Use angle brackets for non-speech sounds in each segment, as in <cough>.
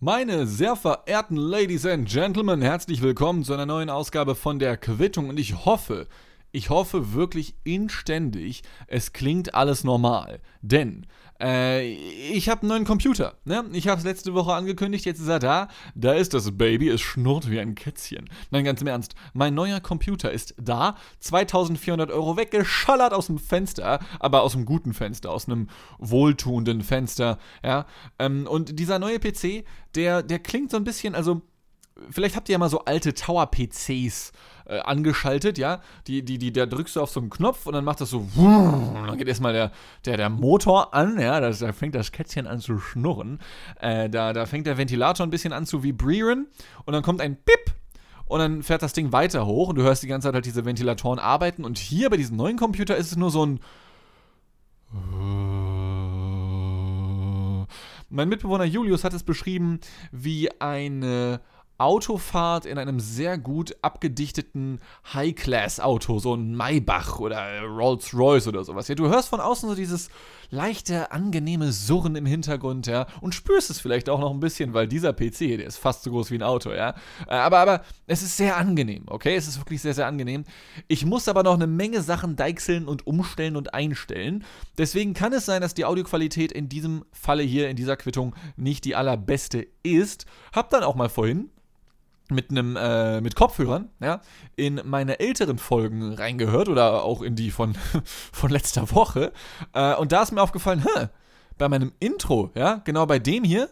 Meine sehr verehrten Ladies and Gentlemen, herzlich willkommen zu einer neuen Ausgabe von der Quittung und ich hoffe, ich hoffe wirklich inständig, es klingt alles normal. Denn äh, ich habe einen neuen Computer. Ne? Ich habe es letzte Woche angekündigt, jetzt ist er da. Da ist das Baby, es schnurrt wie ein Kätzchen. Nein, ganz im Ernst, mein neuer Computer ist da. 2400 Euro weggeschallert aus dem Fenster, aber aus einem guten Fenster, aus einem wohltuenden Fenster. Ja? Ähm, und dieser neue PC, der, der klingt so ein bisschen, also vielleicht habt ihr ja mal so alte Tower-PCs äh, angeschaltet, ja. Die, die, die, da drückst du auf so einen Knopf und dann macht das so, und dann geht erstmal der, der, der Motor an, ja, das, da fängt das Kätzchen an zu schnurren. Äh, da, da fängt der Ventilator ein bisschen an zu vibrieren und dann kommt ein Pip und dann fährt das Ding weiter hoch und du hörst die ganze Zeit halt diese Ventilatoren arbeiten und hier bei diesem neuen Computer ist es nur so ein mein Mitbewohner Julius hat es beschrieben wie eine Autofahrt in einem sehr gut abgedichteten High-Class-Auto, so ein Maybach oder Rolls-Royce oder sowas. Ja, du hörst von außen so dieses leichte, angenehme Surren im Hintergrund, ja, und spürst es vielleicht auch noch ein bisschen, weil dieser PC, der ist fast so groß wie ein Auto, ja. Äh, aber, aber es ist sehr angenehm, okay? Es ist wirklich sehr, sehr angenehm. Ich muss aber noch eine Menge Sachen deichseln und umstellen und einstellen. Deswegen kann es sein, dass die Audioqualität in diesem Falle hier, in dieser Quittung, nicht die allerbeste ist. Hab dann auch mal vorhin mit einem äh, mit Kopfhörern ja in meine älteren Folgen reingehört oder auch in die von <laughs> von letzter Woche. Äh, und da ist mir aufgefallen hä, bei meinem Intro ja genau bei dem hier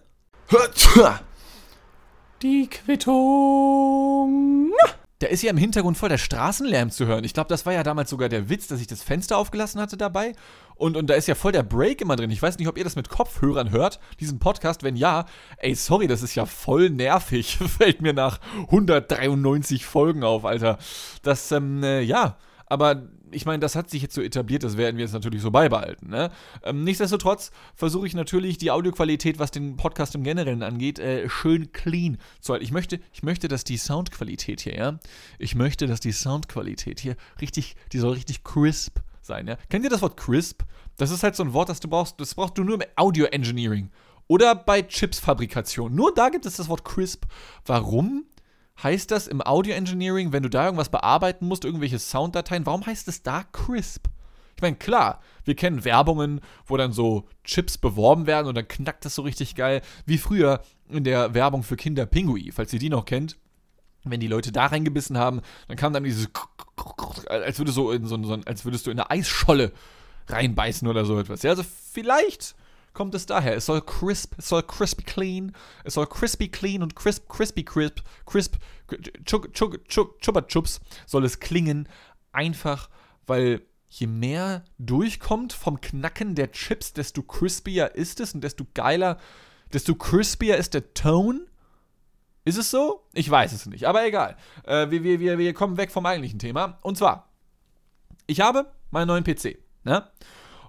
die Quittung da ist ja im Hintergrund voll der Straßenlärm zu hören. Ich glaube, das war ja damals sogar der Witz, dass ich das Fenster aufgelassen hatte dabei. Und, und da ist ja voll der Break immer drin. Ich weiß nicht, ob ihr das mit Kopfhörern hört, diesen Podcast. Wenn ja, ey, sorry, das ist ja voll nervig. <laughs> Fällt mir nach 193 Folgen auf, Alter. Das, ähm, äh, ja. Aber ich meine, das hat sich jetzt so etabliert, das werden wir jetzt natürlich so beibehalten. Ne? Ähm, nichtsdestotrotz versuche ich natürlich die Audioqualität, was den Podcast im Generellen angeht, äh, schön clean zu halten. Ich möchte, ich möchte, dass die Soundqualität hier, ja, ich möchte, dass die Soundqualität hier richtig, die soll richtig crisp sein, ja. Kennt ihr das Wort crisp? Das ist halt so ein Wort, das du brauchst, das brauchst du nur im Audio Engineering oder bei Chipsfabrikation. Nur da gibt es das Wort crisp. Warum? Heißt das im Audio Engineering, wenn du da irgendwas bearbeiten musst, irgendwelche Sounddateien, warum heißt es da crisp? Ich meine, klar, wir kennen Werbungen, wo dann so Chips beworben werden und dann knackt das so richtig geil, wie früher in der Werbung für Kinder Pinguin, falls ihr die noch kennt. Wenn die Leute da reingebissen haben, dann kam dann dieses als würdest, so so, als würdest du in eine Eisscholle reinbeißen oder so etwas. Ja, also vielleicht kommt es daher. Es soll crisp, es soll crispy clean, es soll crispy clean und crisp, crispy crisp, crisp, chuk, chupa chups soll es klingen. Einfach, weil je mehr durchkommt vom Knacken der Chips, desto crispier ist es und desto geiler, desto crispier ist der Tone. Ist es so? Ich weiß es nicht, aber egal. Äh, wir, wir, wir, wir kommen weg vom eigentlichen Thema. Und zwar, ich habe meinen neuen PC. Ne?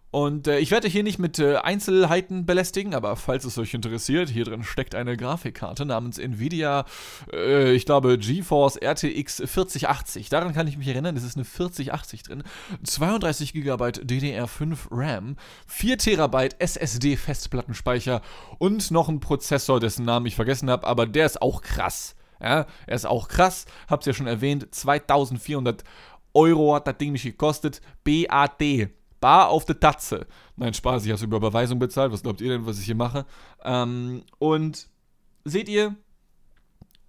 Und äh, ich werde hier nicht mit äh, Einzelheiten belästigen, aber falls es euch interessiert, hier drin steckt eine Grafikkarte namens Nvidia, äh, ich glaube GeForce RTX 4080. Daran kann ich mich erinnern, es ist eine 4080 drin. 32 GB DDR5 RAM, 4 TB SSD Festplattenspeicher und noch ein Prozessor, dessen Namen ich vergessen habe, aber der ist auch krass. Ja, er ist auch krass, hab's ja schon erwähnt, 2400 Euro hat das Ding mich gekostet. BAT. Bar auf der Tatze. Nein, Spaß, ich habe es über Überweisung bezahlt. Was glaubt ihr denn, was ich hier mache? Ähm, und seht ihr,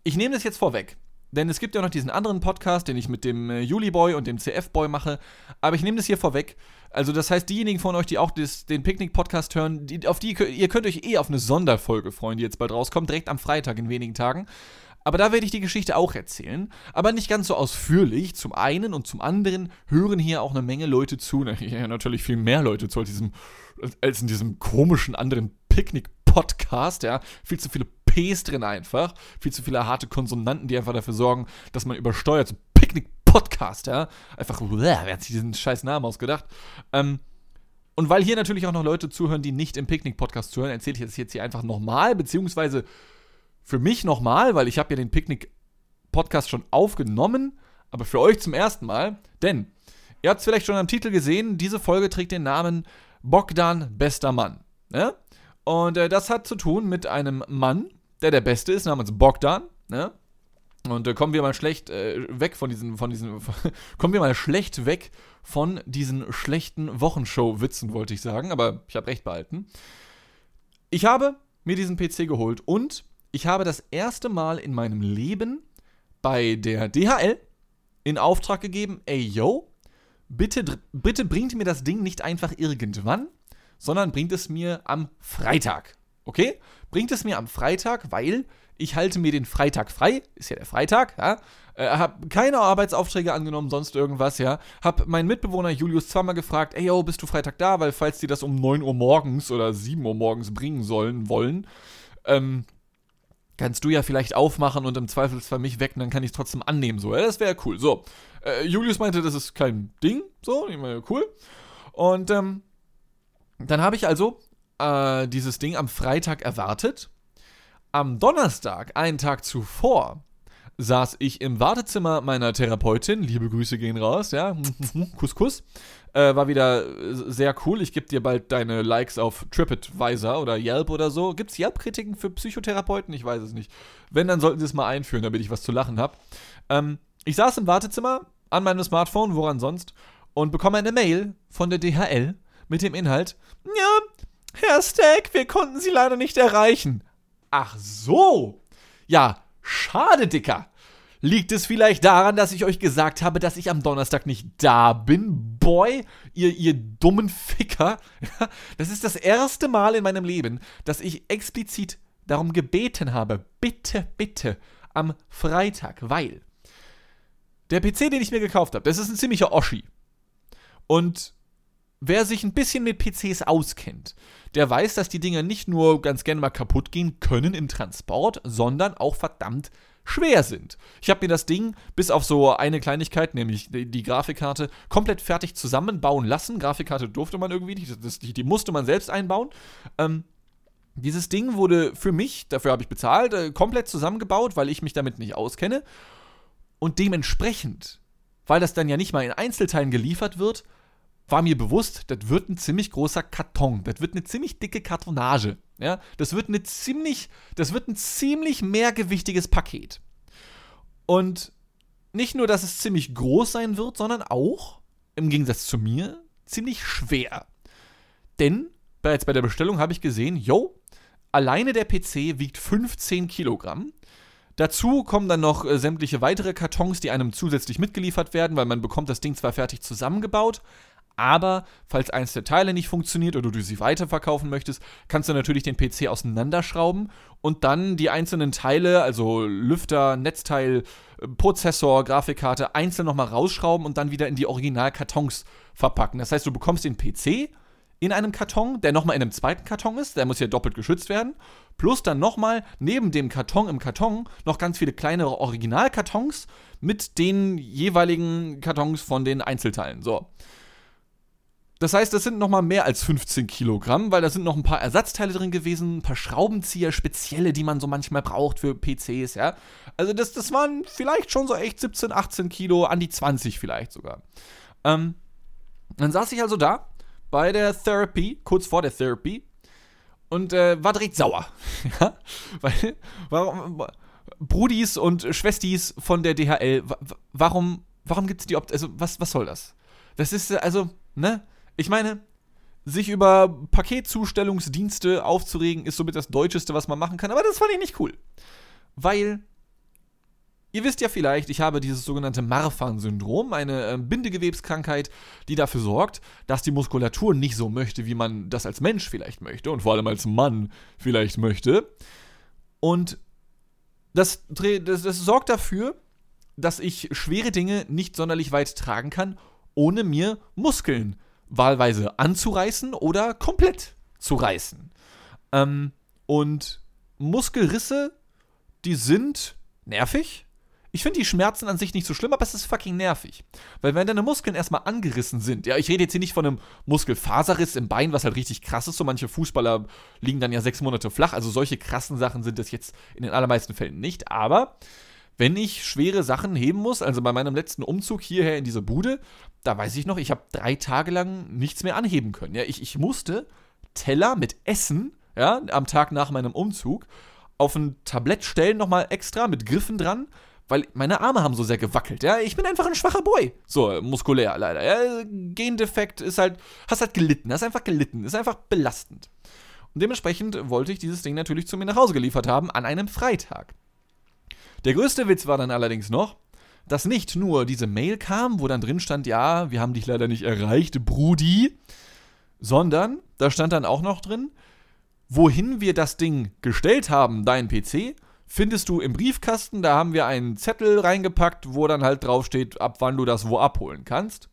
ich nehme das jetzt vorweg. Denn es gibt ja noch diesen anderen Podcast, den ich mit dem äh, Juliboy und dem CF-Boy mache. Aber ich nehme das hier vorweg. Also, das heißt, diejenigen von euch, die auch das, den Picknick-Podcast hören, die, auf die ihr könnt euch eh auf eine Sonderfolge freuen, die jetzt bald rauskommt, direkt am Freitag in wenigen Tagen. Aber da werde ich die Geschichte auch erzählen, aber nicht ganz so ausführlich. Zum einen und zum anderen hören hier auch eine Menge Leute zu. Natürlich viel mehr Leute zu als, diesem, als in diesem komischen anderen Picknick-Podcast. Ja, viel zu viele Ps drin einfach, viel zu viele harte Konsonanten, die einfach dafür sorgen, dass man übersteuert. So Picknick-Podcast, ja, einfach, wer hat sich diesen scheiß Namen ausgedacht? Ähm, und weil hier natürlich auch noch Leute zuhören, die nicht im Picknick-Podcast zuhören, erzähle ich das jetzt hier einfach nochmal, beziehungsweise für mich nochmal, weil ich habe ja den Picknick-Podcast schon aufgenommen, aber für euch zum ersten Mal, denn ihr habt es vielleicht schon am Titel gesehen, diese Folge trägt den Namen Bogdan, bester Mann. Ne? Und äh, das hat zu tun mit einem Mann, der der Beste ist, namens Bogdan, ne? Und äh, kommen wir mal schlecht äh, weg von diesen, von diesen, <laughs> kommen wir mal schlecht weg von diesen schlechten Wochenshow-Witzen, wollte ich sagen, aber ich habe recht behalten. Ich habe mir diesen PC geholt und ich habe das erste Mal in meinem Leben bei der DHL in Auftrag gegeben, ey yo, bitte, bitte bringt mir das Ding nicht einfach irgendwann, sondern bringt es mir am Freitag. Okay? Bringt es mir am Freitag, weil ich halte mir den Freitag frei, ist ja der Freitag, ja, äh, habe keine Arbeitsaufträge angenommen, sonst irgendwas, ja, habe meinen Mitbewohner Julius zweimal gefragt, ey, yo, bist du Freitag da, weil falls die das um 9 Uhr morgens oder 7 Uhr morgens bringen sollen, wollen, ähm, kannst du ja vielleicht aufmachen und im Zweifelsfall mich wecken, dann kann ich es trotzdem annehmen, so, ja, das wäre cool, so. Äh, Julius meinte, das ist kein Ding, so, ich meine, cool. Und, ähm, dann habe ich also äh, dieses Ding am Freitag erwartet am Donnerstag, einen Tag zuvor, saß ich im Wartezimmer meiner Therapeutin. Liebe Grüße gehen raus, ja. <laughs> kuss, kuss. Äh, war wieder sehr cool. Ich gebe dir bald deine Likes auf TripAdvisor oder Yelp oder so. Gibt es Yelp-Kritiken für Psychotherapeuten? Ich weiß es nicht. Wenn, dann sollten sie es mal einführen, damit ich was zu lachen habe. Ähm, ich saß im Wartezimmer an meinem Smartphone, woran sonst, und bekomme eine Mail von der DHL mit dem Inhalt: Ja, Herr Stack, wir konnten Sie leider nicht erreichen. Ach so. Ja, schade, Dicker. Liegt es vielleicht daran, dass ich euch gesagt habe, dass ich am Donnerstag nicht da bin? Boy, ihr, ihr dummen Ficker. Das ist das erste Mal in meinem Leben, dass ich explizit darum gebeten habe, bitte, bitte, am Freitag, weil der PC, den ich mir gekauft habe, das ist ein ziemlicher Oschi. Und wer sich ein bisschen mit PCs auskennt, der weiß, dass die Dinger nicht nur ganz gerne mal kaputt gehen können im Transport, sondern auch verdammt schwer sind. Ich habe mir das Ding bis auf so eine Kleinigkeit, nämlich die, Grafikkarte, komplett fertig zusammenbauen lassen. Grafikkarte durfte man irgendwie nicht, die, die, musste man selbst einbauen. Ähm, dieses Ding wurde für mich, dafür habe ich bezahlt, äh, komplett zusammengebaut, weil ich mich damit nicht auskenne. Und dementsprechend, weil das dann ja nicht mal in Einzelteilen geliefert wird, war mir bewusst, das wird ein ziemlich großer Karton. Das wird eine ziemlich dicke Kartonage. Ja, das wird eine ziemlich, das wird ein ziemlich mehrgewichtiges Paket. Und nicht nur, dass es ziemlich groß sein wird, sondern auch, im Gegensatz zu mir, ziemlich schwer. Denn bereits bei der Bestellung habe ich gesehen, yo, alleine der PC wiegt 15 Kilogramm. Dazu kommen dann noch äh, sämtliche weitere Kartons, die einem zusätzlich mitgeliefert werden, weil man bekommt das Ding zwar fertig zusammengebaut, aber falls eins der Teile nicht funktioniert oder du sie weiterverkaufen möchtest, kannst du natürlich den PC auseinanderschrauben und dann die einzelnen Teile, also Lüfter, Netzteil, Prozessor, Grafikkarte, einzeln nochmal rausschrauben und dann wieder in die Originalkartons verpacken. Das heißt, du bekommst den PC in einem Karton, der nochmal in einem zweiten Karton ist, der muss ja doppelt geschützt werden, plus dann nochmal neben dem Karton im Karton noch ganz viele kleinere Originalkartons mit den jeweiligen Kartons von den Einzelteilen. So. Das heißt, das sind nochmal mehr als 15 Kilogramm, weil da sind noch ein paar Ersatzteile drin gewesen, ein paar Schraubenzieher, spezielle, die man so manchmal braucht für PCs, ja. Also das, das waren vielleicht schon so echt 17, 18 Kilo, an die 20 vielleicht sogar. Ähm, dann saß ich also da bei der Therapy, kurz vor der Therapy, und äh, war direkt sauer. <laughs> ja? Weil, warum, Brudis und Schwestis von der DHL, warum, warum gibt es die Option, also was, was soll das? Das ist, also, ne? Ich meine, sich über Paketzustellungsdienste aufzuregen, ist somit das Deutscheste, was man machen kann, aber das fand ich nicht cool. Weil, ihr wisst ja vielleicht, ich habe dieses sogenannte Marfan-Syndrom, eine äh, Bindegewebskrankheit, die dafür sorgt, dass die Muskulatur nicht so möchte, wie man das als Mensch vielleicht möchte und vor allem als Mann vielleicht möchte. Und das, das, das sorgt dafür, dass ich schwere Dinge nicht sonderlich weit tragen kann, ohne mir Muskeln zu wahlweise anzureißen oder komplett zu reißen. Ähm, und Muskelrisse, die sind nervig. Ich finde die Schmerzen an sich nicht so schlimm, aber es ist fucking nervig. Weil wenn deine Muskeln erstmal angerissen sind, ja, ich rede jetzt hier nicht von einem Muskelfaserriss im Bein, was halt richtig krass ist, so manche Fußballer liegen dann ja sechs Monate flach, also solche krassen Sachen sind das jetzt in den allermeisten Fällen nicht, aber wenn ich schwere Sachen heben muss, also bei meinem letzten Umzug hierher in diese Bude, da weiß ich noch, ich habe drei Tage lang nichts mehr anheben können. Ja, ich, ich musste Teller mit Essen, ja, am Tag nach meinem Umzug, auf ein Tablett stellen, nochmal extra mit Griffen dran, weil meine Arme haben so sehr gewackelt. Ja, ich bin einfach ein schwacher Boy. So, muskulär leider. Ja, Gendefekt ist halt, hast halt gelitten, hast einfach gelitten, ist einfach belastend. Und dementsprechend wollte ich dieses Ding natürlich zu mir nach Hause geliefert haben an einem Freitag. Der größte Witz war dann allerdings noch, dass nicht nur diese Mail kam, wo dann drin stand, ja, wir haben dich leider nicht erreicht, Brudi, sondern da stand dann auch noch drin, wohin wir das Ding gestellt haben, dein PC, findest du im Briefkasten. Da haben wir einen Zettel reingepackt, wo dann halt draufsteht, ab wann du das wo abholen kannst.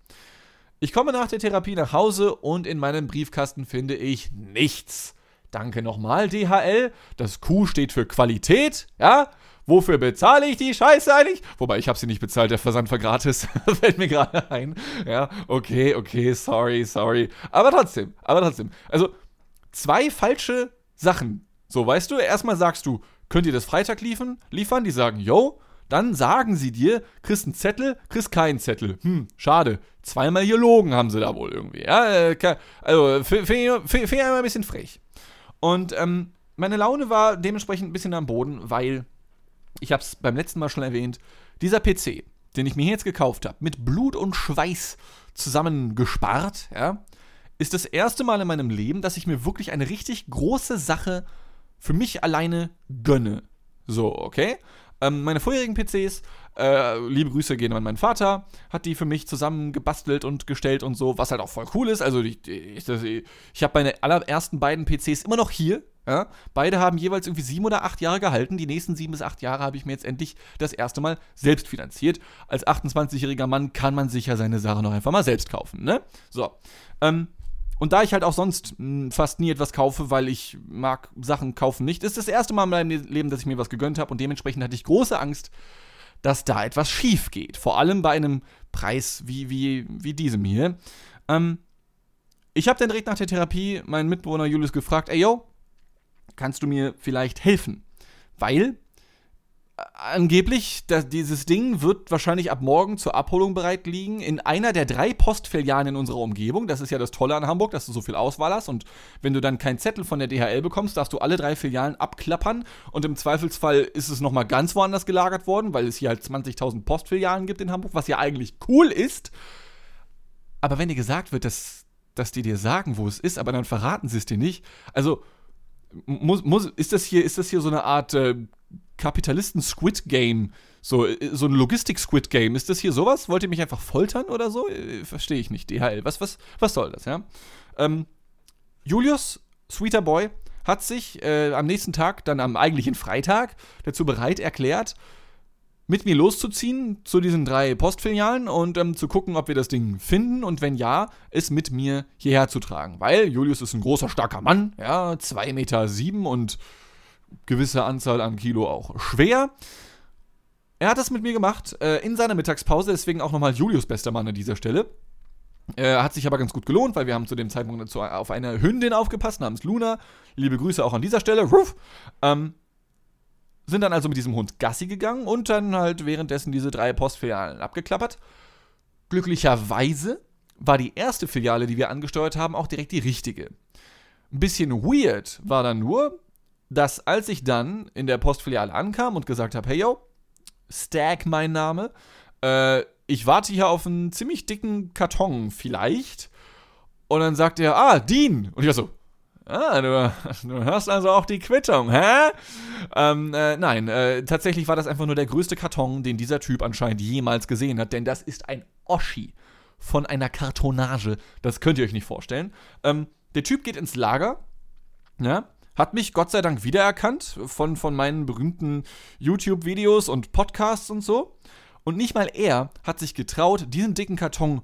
Ich komme nach der Therapie nach Hause und in meinem Briefkasten finde ich nichts. Danke nochmal, DHL. Das Q steht für Qualität, ja? Wofür bezahle ich die Scheiße eigentlich? Wobei, ich habe sie nicht bezahlt, der Versand war gratis. <laughs> Fällt mir gerade ein. Ja, okay, okay, sorry, sorry. Aber trotzdem, aber trotzdem. Also, zwei falsche Sachen. So, weißt du, erstmal sagst du, könnt ihr das Freitag liefern? liefern? Die sagen, yo. Dann sagen sie dir, kriegst einen Zettel, kriegst keinen Zettel. Hm, schade. Zweimal gelogen haben sie da wohl irgendwie. Ja, äh, also, finde ich immer ein bisschen frech. Und ähm, meine Laune war dementsprechend ein bisschen am Boden, weil, ich habe es beim letzten Mal schon erwähnt, dieser PC, den ich mir jetzt gekauft habe, mit Blut und Schweiß zusammengespart, ja, ist das erste Mal in meinem Leben, dass ich mir wirklich eine richtig große Sache für mich alleine gönne. So, okay? Ähm, meine vorherigen PCs, äh, liebe Grüße gehen an meinen Vater, hat die für mich zusammen gebastelt und gestellt und so, was halt auch voll cool ist. Also ich, ich, ich habe meine allerersten beiden PCs immer noch hier. Ja? Beide haben jeweils irgendwie sieben oder acht Jahre gehalten. Die nächsten sieben bis acht Jahre habe ich mir jetzt endlich das erste Mal selbst finanziert. Als 28-jähriger Mann kann man sich ja seine Sache noch einfach mal selbst kaufen. Ne? So. Ähm, und da ich halt auch sonst mh, hm, fast nie etwas kaufe, weil ich mag Sachen kaufen nicht, ist das erste Mal in meinem Leben, dass ich mir was gegönnt habe und dementsprechend hatte ich große Angst, dass da etwas schief geht. Vor allem bei einem Preis wie, wie, wie diesem hier. Ähm, ich habe dann direkt nach der Therapie meinen Mitbewohner Julius gefragt, ey yo, kannst du mir vielleicht helfen? Weil angeblich, das, dieses Ding wird wahrscheinlich ab morgen zur Abholung bereit liegen in einer der drei Postfilialen in unserer Umgebung. Das ist ja das Tolle an Hamburg, dass du so viel Auswahl hast. Und wenn du dann keinen Zettel von der DHL bekommst, darfst du alle drei Filialen abklappern. Und im Zweifelsfall ist es nochmal ganz woanders gelagert worden, weil es hier halt 20.000 Postfilialen gibt in Hamburg, was ja eigentlich cool ist. Aber wenn dir gesagt wird, dass, dass die dir sagen, wo es ist, aber dann verraten sie es dir nicht. Also, muss, muss, ist, das hier, ist das hier so eine Art äh, Kapitalisten-Squid Game, so, äh, so ein Logistik-Squid Game. Ist das hier sowas? Wollt ihr mich einfach foltern oder so? Äh, verstehe ich nicht. DHL. Was, was, was soll das, ja? Ähm, Julius, sweeter Boy, hat sich äh, am nächsten Tag, dann am eigentlichen Freitag, dazu bereit erklärt, mit mir loszuziehen zu diesen drei Postfilialen und ähm, zu gucken, ob wir das Ding finden und wenn ja, es mit mir hierher zu tragen. Weil Julius ist ein großer, starker Mann, ja, 2 Meter sieben und gewisse Anzahl an Kilo auch schwer. Er hat das mit mir gemacht äh, in seiner Mittagspause, deswegen auch nochmal Julius bester Mann an dieser Stelle. Äh, hat sich aber ganz gut gelohnt, weil wir haben zu dem Zeitpunkt dazu auf eine Hündin aufgepasst namens Luna. Liebe Grüße auch an dieser Stelle. Ruff. Ähm, sind dann also mit diesem Hund Gassi gegangen und dann halt währenddessen diese drei Postfilialen abgeklappert. Glücklicherweise war die erste Filiale, die wir angesteuert haben, auch direkt die richtige. Ein bisschen weird war dann nur, dass als ich dann in der Postfiliale ankam und gesagt habe, hey yo, Stag mein Name, äh, ich warte hier auf einen ziemlich dicken Karton vielleicht. Und dann sagt er, ah, Dean. Und ich war so, ah, du, <laughs> du hörst also auch die Quittung, hä? Ähm, äh, nein, äh, tatsächlich war das einfach nur der größte Karton, den dieser Typ anscheinend jemals gesehen hat, denn das ist ein Oschi von einer Kartonage. Das könnt ihr euch nicht vorstellen. Ähm, der Typ geht ins Lager, ja, hat mich Gott sei Dank wiedererkannt von, von meinen berühmten YouTube-Videos und Podcasts und so. Und nicht mal er hat sich getraut, diesen dicken Karton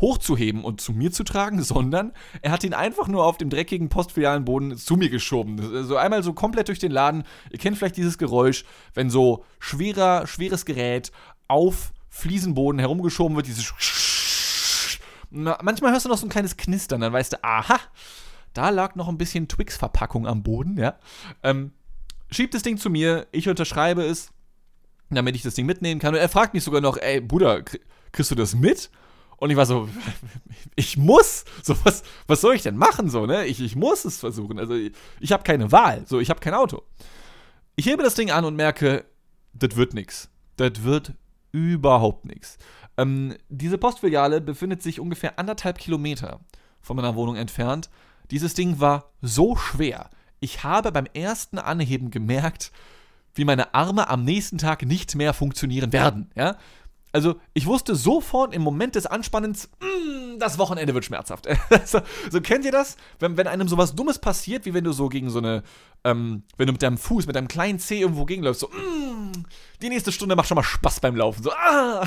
hochzuheben und zu mir zu tragen, sondern er hat ihn einfach nur auf dem dreckigen Postfilialenboden zu mir geschoben. So einmal so komplett durch den Laden. Ihr kennt vielleicht dieses Geräusch, wenn so schwerer, schweres Gerät auf Fliesenboden herumgeschoben wird, dieses Manchmal hörst du noch so ein kleines Knistern, dann weißt du, aha, da lag noch ein bisschen Twix-Verpackung am Boden, ja. Ähm, schiebt das Ding zu mir, ich unterschreibe es, damit ich das Ding mitnehmen kann. Und er fragt mich sogar noch, ey, Bruder, kriegst du das mit? Und ich war so, <laughs> ich muss, so was, was soll ich denn machen, so, ne? Ich, ich muss es versuchen. Also ich, ich habe keine Wahl, so, ich habe kein Auto. Ich hebe das Ding an und merke, das wird nix. Das wird überhaupt nichts. Ähm, diese Postfiliale befindet sich ungefähr anderthalb Kilometer von meiner Wohnung entfernt. Dieses Ding war so schwer. Ich habe beim ersten Anheben gemerkt, wie meine Arme am nächsten Tag nicht mehr funktionieren werden. Ja? Also ich wusste sofort im Moment des Anspannens, mm, das Wochenende wird schmerzhaft. <laughs> so, so, kennt ihr das? Wenn, wenn einem sowas Dummes passiert, wie wenn du so gegen so eine, ähm, wenn du mit deinem Fuß, mit deinem kleinen Zeh irgendwo gegenläufst, so, mm, die nächste Stunde macht schon mal Spaß beim Laufen. So, ah!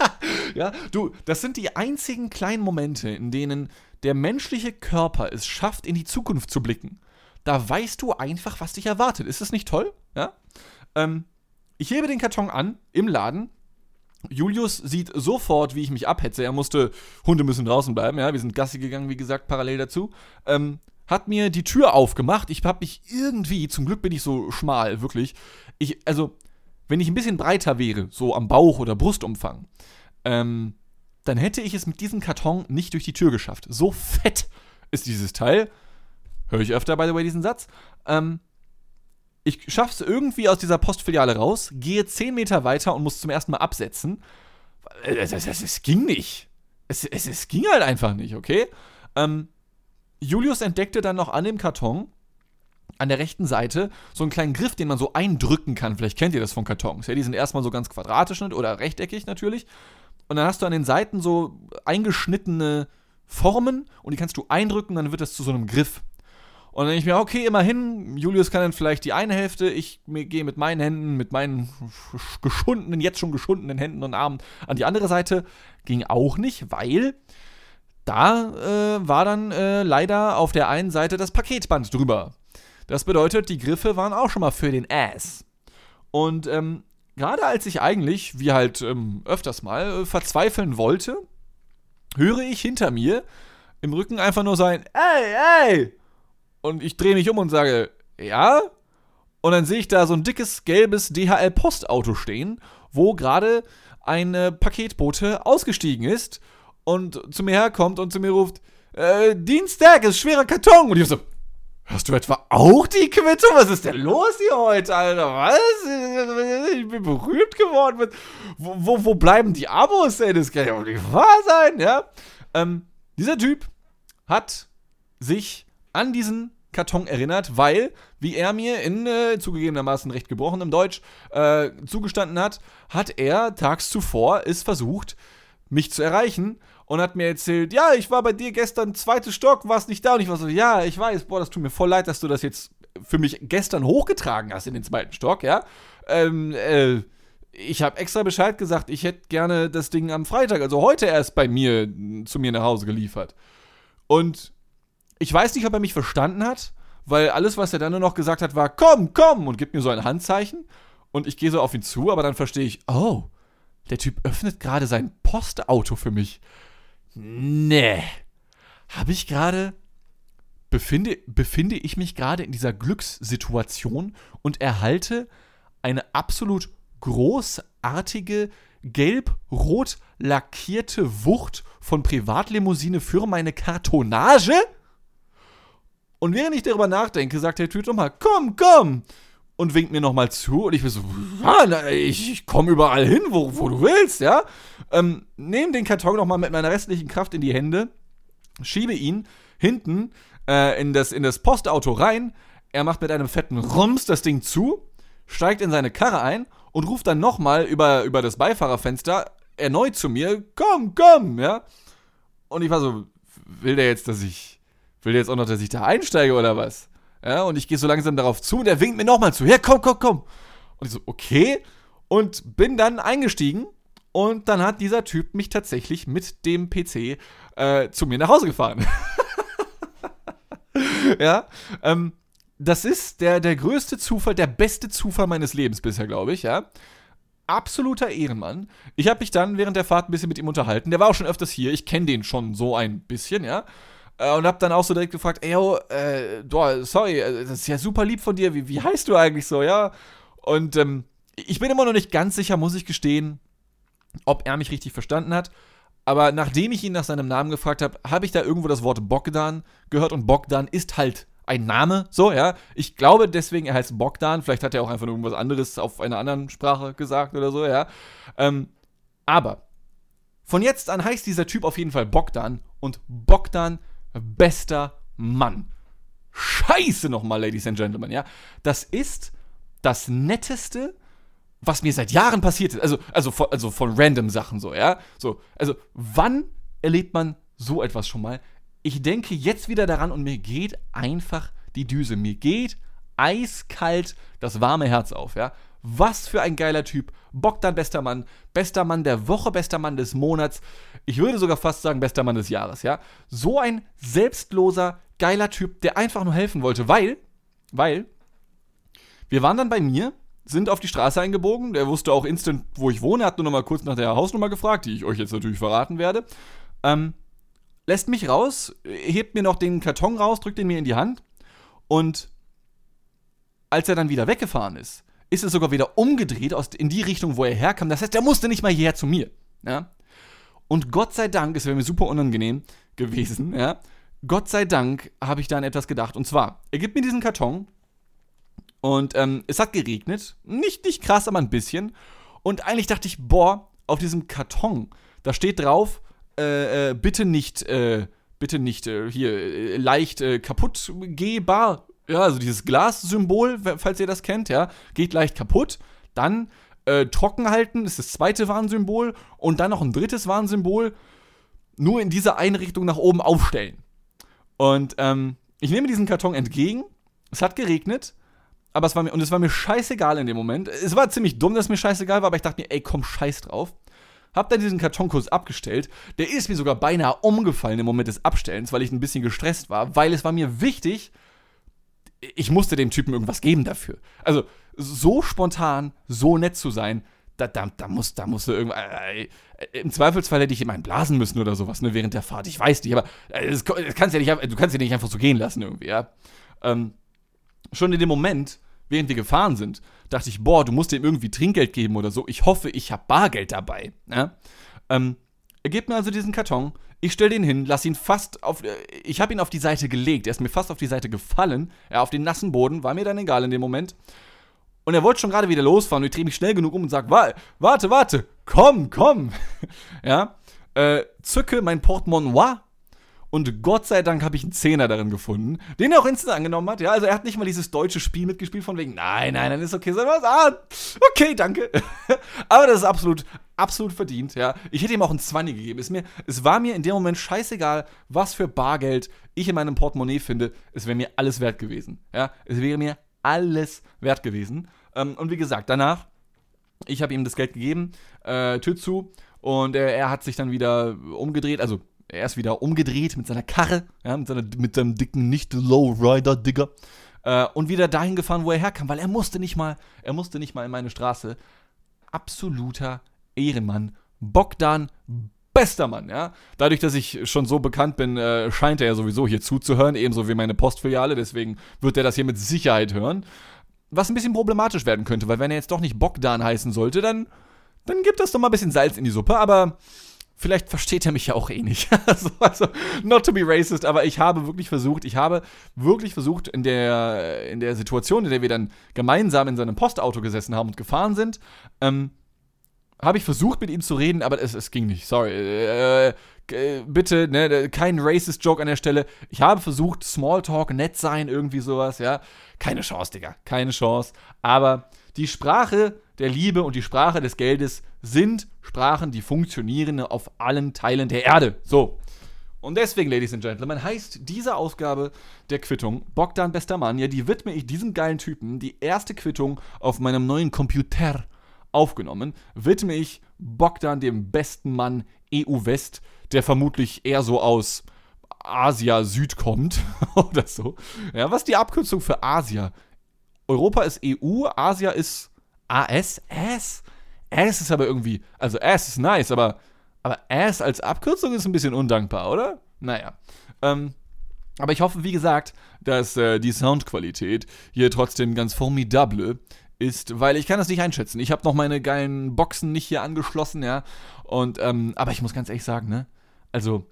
<laughs> ja, du, das sind die einzigen kleinen Momente, in denen der menschliche Körper es schafft, in die Zukunft zu blicken. Da weißt du einfach, was dich erwartet. Ist das nicht toll? Ja? Ähm, ich hebe den Karton an im Laden. Julius sieht sofort, wie ich mich abhetze. Er musste, Hunde müssen draußen bleiben, ja. Wir sind Gassi gegangen, wie gesagt, parallel dazu. Ähm, hat mir die Tür aufgemacht. Ich habe mich irgendwie, zum Glück bin ich so schmal, wirklich. Ich, also, wenn ich ein bisschen breiter wäre, so am Bauch oder Brustumfang, ähm, dann hätte ich es mit diesem Karton nicht durch die Tür geschafft. So fett ist dieses Teil. Höre ich öfter, by the way, diesen Satz. Ähm, ich schaffe es irgendwie aus dieser Postfiliale raus, gehe 10 Meter weiter und muss zum ersten Mal absetzen. Es, es, es, es ging nicht. Es, es, es ging halt einfach nicht, okay? Ähm, Julius entdeckte dann noch an dem Karton an der rechten Seite so einen kleinen Griff, den man so eindrücken kann. Vielleicht kennt ihr das von Kartons. Ja, die sind erstmal so ganz quadratisch oder rechteckig natürlich. Und dann hast du an den Seiten so eingeschnittene Formen und die kannst du eindrücken, dann wird das zu so einem Griff. Und dann denke ich mir, okay, immerhin, Julius kann dann vielleicht die eine Hälfte, ich gehe mit meinen Händen, mit meinen geschundenen, jetzt schon geschundenen Händen und Armen an die andere Seite. Ging auch nicht, weil da äh, war dann äh, leider auf der einen Seite das Paketband drüber. Das bedeutet, die Griffe waren auch schon mal für den Ass. Und ähm, gerade als ich eigentlich, wie halt ähm, öfters mal, äh, verzweifeln wollte, höre ich hinter mir im Rücken einfach nur sein, ey, ey! Und ich drehe mich um und sage, ja? Und dann sehe ich da so ein dickes, gelbes DHL-Postauto stehen, wo gerade ein äh, Paketbote ausgestiegen ist und zu mir herkommt und zu mir ruft, äh, Dienstag ist schwerer Karton. Und ich so, Hast du etwa auch die Quittung? Was ist denn los hier heute, Alter? Was? Ich bin berühmt geworden. Wo, wo, wo bleiben die Abos, ey? Das kann ja wohl nicht wahr sein, ja? Ähm, dieser Typ hat sich an diesen Karton erinnert, weil, wie er mir in äh, zugegebenermaßen recht gebrochenem Deutsch äh, zugestanden hat, hat er tags zuvor es versucht, mich zu erreichen und hat mir erzählt, ja, ich war bei dir gestern, zweites Stock, warst nicht da. Und ich war so, ja, ich weiß, boah, das tut mir voll leid, dass du das jetzt für mich gestern hochgetragen hast in den zweiten Stock, ja. Ähm, äh, ich habe extra Bescheid gesagt, ich hätte gerne das Ding am Freitag, also heute erst bei mir, zu mir nach Hause geliefert. Und ich weiß nicht, ob er mich verstanden hat, weil alles, was er dann nur noch gesagt hat, war, komm, komm, und gibt mir so ein Handzeichen. Und ich gehe so auf ihn zu, aber dann verstehe ich, oh, der Typ öffnet gerade sein Postauto für mich. Nee. Habe ich gerade. Befinde, befinde ich mich gerade in dieser Glückssituation und erhalte eine absolut großartige gelb-rot lackierte Wucht von Privatlimousine für meine Kartonage? Und während ich darüber nachdenke, sagt der Typ nochmal, komm, komm! Und winkt mir nochmal zu. Und ich bin so, ja, ich, ich komme überall hin, wo, wo du willst, ja? Ähm, nehme den Karton nochmal mit meiner restlichen Kraft in die Hände, schiebe ihn hinten äh, in, das, in das Postauto rein. Er macht mit einem fetten Rums das Ding zu, steigt in seine Karre ein und ruft dann nochmal über, über das Beifahrerfenster erneut zu mir, komm, komm, ja? Und ich war so, will der jetzt, dass ich will der jetzt auch noch, dass ich da einsteige oder was? Ja, und ich gehe so langsam darauf zu und er winkt mir nochmal zu. Ja, komm, komm, komm. Und ich so, okay. Und bin dann eingestiegen und dann hat dieser Typ mich tatsächlich mit dem PC äh, zu mir nach Hause gefahren. <laughs> ja, ähm, das ist der, der größte Zufall, der beste Zufall meines Lebens bisher, glaube ich, ja. Absoluter Ehrenmann. Ich habe mich dann während der Fahrt ein bisschen mit ihm unterhalten. Der war auch schon öfters hier. Ich kenne den schon so ein bisschen, ja. Äh, und hab dann auch so direkt gefragt, ey, yo, äh, du, sorry, äh, das ist ja super lieb von dir, wie, wie heißt du eigentlich so, ja? Und ähm, ich bin immer noch nicht ganz sicher, muss ich gestehen, ob er mich richtig verstanden hat. Aber nachdem ich ihn nach seinem Namen gefragt habe, habe ich da irgendwo das Wort Bogdan gehört und Bogdan ist halt ein Name, so, ja. Ich glaube deswegen, er heißt Bogdan. Vielleicht hat er auch einfach irgendwas anderes auf einer anderen Sprache gesagt oder so, ja. Ähm, aber von jetzt an heißt dieser Typ auf jeden Fall Bogdan und Bogdan bester Mann. Scheiße nochmal, Ladies and Gentlemen, ja. Das ist das Netteste, was mir seit Jahren passiert ist. Also, also, von, also von random Sachen so, ja. So, also, wann erlebt man so etwas schon mal? Ich denke jetzt wieder daran und mir geht einfach die Düse. Mir geht eiskalt das warme Herz auf, ja. Was für ein geiler Typ. Bogdan, bester Mann. Bester Mann der Woche, bester Mann des Monats. Ich würde sogar fast sagen, bester Mann des Jahres, ja. So ein selbstloser, geiler Typ, der einfach nur helfen wollte, weil, weil, wir waren dann bei mir, sind auf die Straße eingebogen. Der wusste auch instant, wo ich wohne, hat nur noch mal kurz nach der Hausnummer gefragt, die ich euch jetzt natürlich verraten werde. Ähm, lässt mich raus, hebt mir noch den Karton raus, drückt den mir in die Hand und als er dann wieder weggefahren ist, ist er sogar wieder umgedreht aus, in die Richtung, wo er herkam. Das heißt, er musste nicht mal hierher zu mir. Ja? Und Gott sei Dank, es wäre mir super unangenehm gewesen, ja, Gott sei Dank habe ich da an etwas gedacht. Und zwar, er gibt mir diesen Karton und ähm, es hat geregnet. Nicht, nicht krass, aber ein bisschen. Und eigentlich dachte ich, boah, auf diesem Karton, da steht drauf, äh, äh, bitte nicht, äh, bitte nicht äh, hier äh, leicht äh, kaputt gehbar. Ja, also dieses Glas-Symbol, falls ihr das kennt, ja, geht leicht kaputt. Dann trocken halten ist das zweite Warnsymbol und dann noch ein drittes Warnsymbol. Nur in diese eine Richtung nach oben aufstellen. Und ähm, ich nehme diesen Karton entgegen. Es hat geregnet. Aber es war mir, und es war mir scheißegal in dem Moment. Es war ziemlich dumm, dass es mir scheißegal war, aber ich dachte mir, ey, komm, scheiß drauf. Hab dann diesen Karton kurz abgestellt. Der ist mir sogar beinahe umgefallen im Moment des Abstellens, weil ich ein bisschen gestresst war, weil es war mir wichtig, ich musste dem Typen irgendwas geben dafür. Also, so spontan, so nett zu sein, da, da, da, muss, da musst du irgendwas. Äh, äh, Im Zweifelsfall hätte ich jemanden blasen müssen oder sowas, ne, während der Fahrt. Ich weiß nicht, aber äh, das, das kannst ja nicht, du kannst ja nicht einfach so gehen lassen irgendwie, ja. Ähm, schon in dem Moment, während wir gefahren sind, dachte ich, boah, du musst ihm irgendwie Trinkgeld geben oder so. Ich hoffe, ich habe Bargeld dabei. Ja? Ähm, er gibt mir also diesen Karton. Ich stelle den hin, lass ihn fast auf. Äh, ich habe ihn auf die Seite gelegt. Er ist mir fast auf die Seite gefallen. Ja, auf den nassen Boden. War mir dann egal in dem Moment. Und er wollte schon gerade wieder losfahren. Und ich drehe mich schnell genug um und sage: Warte, warte, komm, komm. <laughs> ja. Äh, zücke mein Portemonnaie und Gott sei Dank habe ich einen Zehner darin gefunden, den er auch instant angenommen hat. Ja, also er hat nicht mal dieses deutsche Spiel mitgespielt von wegen, nein, nein, dann ist okay, sondern was, ah, okay, danke. <laughs> Aber das ist absolut, absolut verdient, ja. Ich hätte ihm auch einen Zwanni gegeben. Es, mir, es war mir in dem Moment scheißegal, was für Bargeld ich in meinem Portemonnaie finde. Es wäre mir alles wert gewesen, ja. Es wäre mir alles wert gewesen. Ähm, und wie gesagt, danach, ich habe ihm das Geld gegeben, äh, Tür zu, und er, er hat sich dann wieder umgedreht, also er ist wieder umgedreht mit seiner Karre, ja, mit, seiner, mit seinem dicken Nicht-Lowrider-Digger. Äh, und wieder dahin gefahren, wo er herkam, weil er musste nicht mal, er musste nicht mal in meine Straße. Absoluter Ehrenmann. Bogdan, bester Mann, ja. Dadurch, dass ich schon so bekannt bin, äh, scheint er ja sowieso hier zuzuhören, ebenso wie meine Postfiliale, deswegen wird er das hier mit Sicherheit hören. Was ein bisschen problematisch werden könnte, weil wenn er jetzt doch nicht Bogdan heißen sollte, dann, dann gibt das doch mal ein bisschen Salz in die Suppe, aber Vielleicht versteht er mich ja auch eh nicht. <laughs> also, also, not to be racist, aber ich habe wirklich versucht, ich habe wirklich versucht, in der, in der Situation, in der wir dann gemeinsam in seinem Postauto gesessen haben und gefahren sind, ähm, habe ich versucht, mit ihm zu reden, aber es, es ging nicht. Sorry. Äh, äh, bitte, ne, kein racist Joke an der Stelle. Ich habe versucht, Smalltalk, nett sein, irgendwie sowas, ja. Keine Chance, Digga. Keine Chance. Aber die Sprache der Liebe und die Sprache des Geldes sind Sprachen, die funktionieren auf allen Teilen der Erde. So. Und deswegen, Ladies and Gentlemen, heißt diese Ausgabe der Quittung Bogdan bester Mann, ja, die widme ich diesem geilen Typen, die erste Quittung auf meinem neuen Computer aufgenommen, widme ich Bogdan dem besten Mann EU-West, der vermutlich eher so aus Asia Süd kommt <laughs> oder so. Ja, was ist die Abkürzung für Asia? Europa ist EU, Asia ist AS? S? S ist aber irgendwie, also S ist nice, aber, aber S als Abkürzung ist ein bisschen undankbar, oder? Naja. Ähm, aber ich hoffe, wie gesagt, dass äh, die Soundqualität hier trotzdem ganz formidable ist, weil ich kann das nicht einschätzen. Ich habe noch meine geilen Boxen nicht hier angeschlossen, ja. Und, ähm, aber ich muss ganz ehrlich sagen, ne? Also,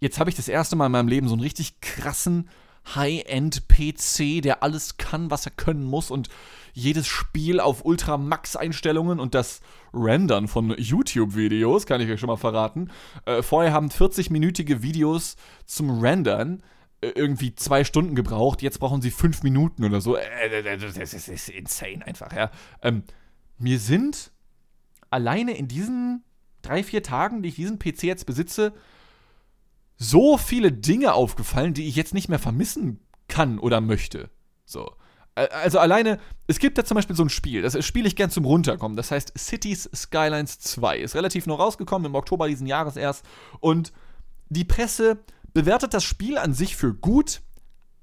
jetzt habe ich das erste Mal in meinem Leben so einen richtig krassen High-End-PC, der alles kann, was er können muss und jedes Spiel auf Ultra-Max-Einstellungen und das Rendern von YouTube-Videos, kann ich euch schon mal verraten. Äh, vorher haben 40-minütige Videos zum Rendern irgendwie zwei Stunden gebraucht, jetzt brauchen sie fünf Minuten oder so. Äh, das ist insane einfach, ja. Ähm, mir sind alleine in diesen drei, vier Tagen, die ich diesen PC jetzt besitze, so viele Dinge aufgefallen, die ich jetzt nicht mehr vermissen kann oder möchte. So. Also alleine, es gibt da zum Beispiel so ein Spiel, das spiele ich gern zum Runterkommen. Das heißt Cities Skylines 2. Ist relativ noch rausgekommen, im Oktober diesen Jahres erst. Und die Presse bewertet das Spiel an sich für gut,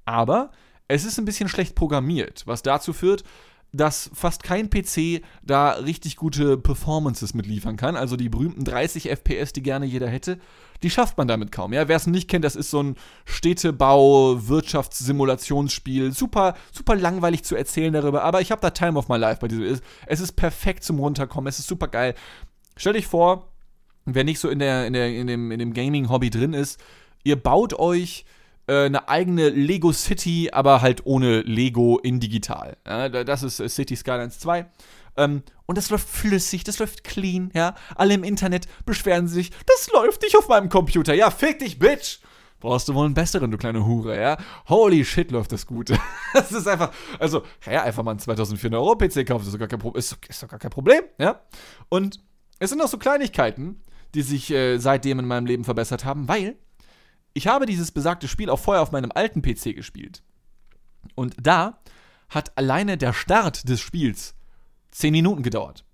aber es ist ein bisschen schlecht programmiert, was dazu führt, dass fast kein PC da richtig gute Performances mitliefern kann. Also die berühmten 30 FPS, die gerne jeder hätte, die schafft man damit kaum. Ja, wer es nicht kennt, das ist so ein Städtebau, Wirtschaftssimulationsspiel. Super, super langweilig zu erzählen darüber, aber ich habe da Time of my life bei diesem. Es ist perfekt zum Runterkommen, es ist super geil. Stell dich vor, wer nicht so in, der, in, der, in dem, in dem Gaming-Hobby drin ist, ihr baut euch äh, eine eigene Lego City, aber halt ohne Lego in digital. Ja, das ist äh, City Skylines 2. Ähm, und das läuft flüssig, das läuft clean, ja. Alle im Internet beschweren sich, das läuft nicht auf meinem Computer. Ja, fick dich, Bitch! Brauchst du wohl einen besseren, du kleine Hure, ja? Holy shit, läuft das gut. <laughs> das ist einfach, also, ja, einfach mal einen 2400 Euro PC kaufen, ist doch, gar kein ist, ist doch gar kein Problem, ja? Und es sind auch so Kleinigkeiten, die sich äh, seitdem in meinem Leben verbessert haben, weil ich habe dieses besagte Spiel auch vorher auf meinem alten PC gespielt. Und da hat alleine der Start des Spiels 10 Minuten gedauert.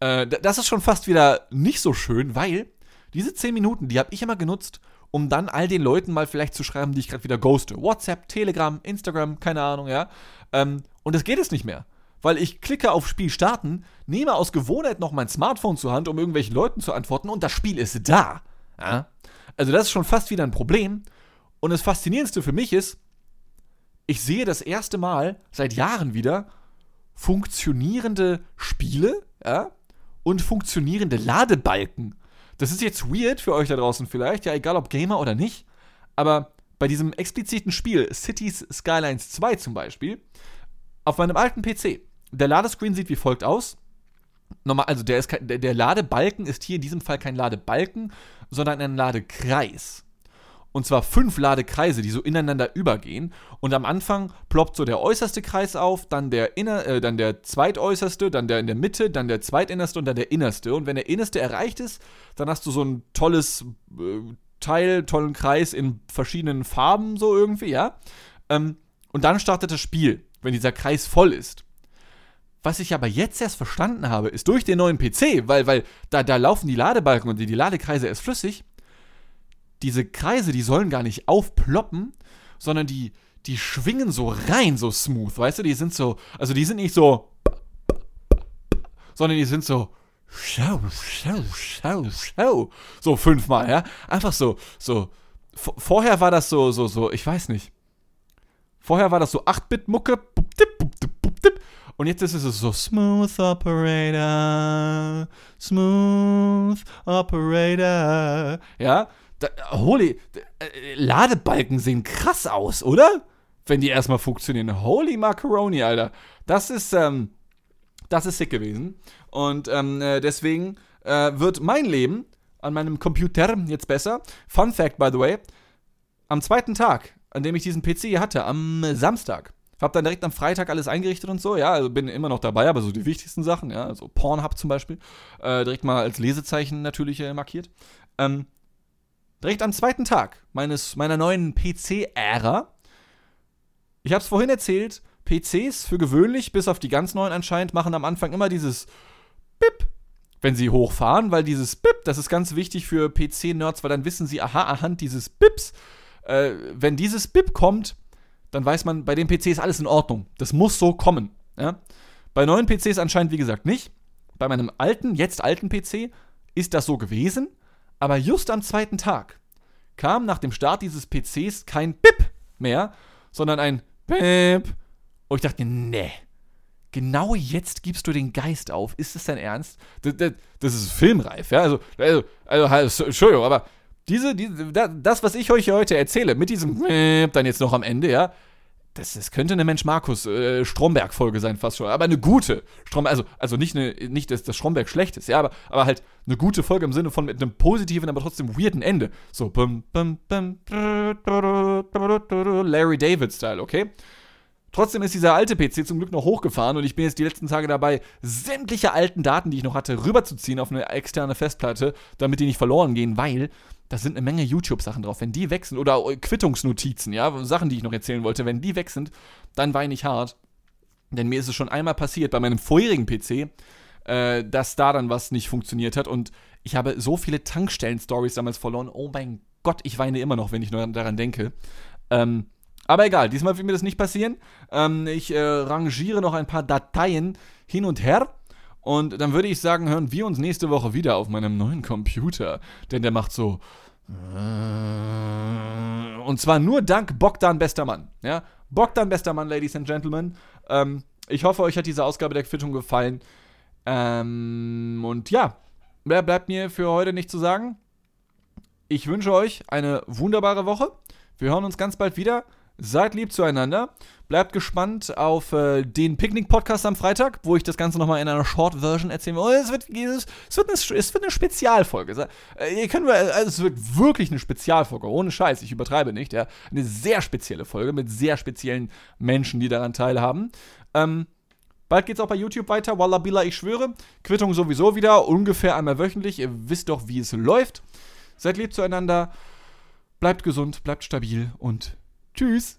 Äh, das ist schon fast wieder nicht so schön, weil diese 10 Minuten, die habe ich immer genutzt, um dann all den Leuten mal vielleicht zu schreiben, die ich gerade wieder ghoste. WhatsApp, Telegram, Instagram, keine Ahnung, ja. Ähm, und das geht es nicht mehr. Weil ich klicke auf Spiel starten, nehme aus Gewohnheit noch mein Smartphone zur Hand, um irgendwelchen Leuten zu antworten und das Spiel ist da. Ja? Also das ist schon fast wieder ein Problem. Und das Faszinierendste für mich ist, ich sehe das erste Mal seit Jahren wieder funktionierende Spiele ja, und funktionierende Ladebalken. Das ist jetzt weird für euch da draußen vielleicht, ja, egal ob Gamer oder nicht. Aber bei diesem expliziten Spiel, Cities Skylines 2 zum Beispiel, auf meinem alten PC, der Ladescreen sieht wie folgt aus. Normal, also der, ist, der, der Ladebalken ist hier in diesem Fall kein Ladebalken, sondern ein Ladekreis. Und zwar fünf Ladekreise, die so ineinander übergehen. Und am Anfang ploppt so der äußerste Kreis auf, dann der, inner, äh, dann der zweitäußerste, dann der in der Mitte, dann der zweitinnerste und dann der innerste. Und wenn der innerste erreicht ist, dann hast du so ein tolles äh, Teil, tollen Kreis in verschiedenen Farben, so irgendwie, ja. Ähm, und dann startet das Spiel, wenn dieser Kreis voll ist. Was ich aber jetzt erst verstanden habe, ist durch den neuen PC, weil, weil da, da laufen die Ladebalken und die, Ladekreise erst flüssig. Diese Kreise, die sollen gar nicht aufploppen, sondern die, die schwingen so rein, so smooth, weißt du? Die sind so, also die sind nicht so, sondern die sind so, schau, schau, schau, schau. So fünfmal, ja? Einfach so, so. Vorher war das so, so, so, ich weiß nicht. Vorher war das so 8-Bit-Mucke, und jetzt ist es so Smooth Operator, Smooth Operator. Ja, da, holy, äh, Ladebalken sehen krass aus, oder? Wenn die erstmal funktionieren. Holy Macaroni, Alter. Das ist, ähm, das ist sick gewesen. Und ähm, äh, deswegen äh, wird mein Leben an meinem Computer jetzt besser. Fun Fact, by the way. Am zweiten Tag, an dem ich diesen PC hatte, am Samstag, hab dann direkt am Freitag alles eingerichtet und so, ja, also bin immer noch dabei, aber so die wichtigsten Sachen, ja, also Pornhub zum Beispiel, äh, direkt mal als Lesezeichen natürlich äh, markiert. Ähm, direkt am zweiten Tag meines, meiner neuen PC-Ära, ich hab's vorhin erzählt, PCs für gewöhnlich, bis auf die ganz neuen anscheinend, machen am Anfang immer dieses Bip, wenn sie hochfahren, weil dieses Bip, das ist ganz wichtig für PC-Nerds, weil dann wissen sie, aha, anhand dieses Bips, äh, wenn dieses Bip kommt, dann weiß man, bei dem PC ist alles in Ordnung. Das muss so kommen. Ja? Bei neuen PCs anscheinend, wie gesagt, nicht. Bei meinem alten, jetzt alten PC ist das so gewesen, aber just am zweiten Tag kam nach dem Start dieses PCs kein Bip mehr, sondern ein Bip. Und ich dachte, nee, genau jetzt gibst du den Geist auf. Ist das dein Ernst? Das, das, das ist filmreif, ja? Also, also, also, Entschuldigung, aber diese, diese, das, was ich euch heute erzähle, mit diesem dann jetzt noch am Ende, ja, das, das könnte eine Mensch Markus äh, sein, fast schon. Aber eine gute. Strom, also, also nicht, eine, nicht, dass das Stromberg schlecht ist, ja, aber, aber halt eine gute Folge im Sinne von mit einem positiven, aber trotzdem weirden Ende. So, bum, bum, bum, Larry David-Style, okay? Trotzdem ist dieser alte PC zum Glück noch hochgefahren und ich bin jetzt die letzten Tage dabei, sämtliche alten Daten, die ich noch hatte, rüberzuziehen auf eine externe Festplatte, damit die nicht verloren gehen, weil da sind eine Menge YouTube-Sachen drauf. Wenn die weg sind, oder Quittungsnotizen, ja, Sachen, die ich noch erzählen wollte, wenn die weg sind, dann weine ich hart. Denn mir ist es schon einmal passiert bei meinem vorherigen PC, äh, dass da dann was nicht funktioniert hat und ich habe so viele Tankstellen-Stories damals verloren. Oh mein Gott, ich weine immer noch, wenn ich nur daran denke. Ähm, aber egal, diesmal wird mir das nicht passieren. Ähm, ich äh, rangiere noch ein paar Dateien hin und her. Und dann würde ich sagen, hören wir uns nächste Woche wieder auf meinem neuen Computer. Denn der macht so. Äh, und zwar nur dank Bogdan Bester Mann. Ja? Bogdan Bester Mann, Ladies and Gentlemen. Ähm, ich hoffe, euch hat diese Ausgabe der Quittung gefallen. Ähm, und ja, mehr bleibt mir für heute nicht zu sagen. Ich wünsche euch eine wunderbare Woche. Wir hören uns ganz bald wieder. Seid lieb zueinander. Bleibt gespannt auf äh, den Picknick-Podcast am Freitag, wo ich das Ganze nochmal in einer Short-Version erzählen will. Oh, es, wird, es, wird eine, es wird eine Spezialfolge. Äh, ihr könnt, also es wird wirklich eine Spezialfolge, ohne Scheiß, ich übertreibe nicht. Ja. Eine sehr spezielle Folge mit sehr speziellen Menschen, die daran teilhaben. Ähm, Bald geht's auch bei YouTube weiter. Wallabilla, ich schwöre. Quittung sowieso wieder, ungefähr einmal wöchentlich. Ihr wisst doch, wie es läuft. Seid lieb zueinander. Bleibt gesund, bleibt stabil und Tschüss.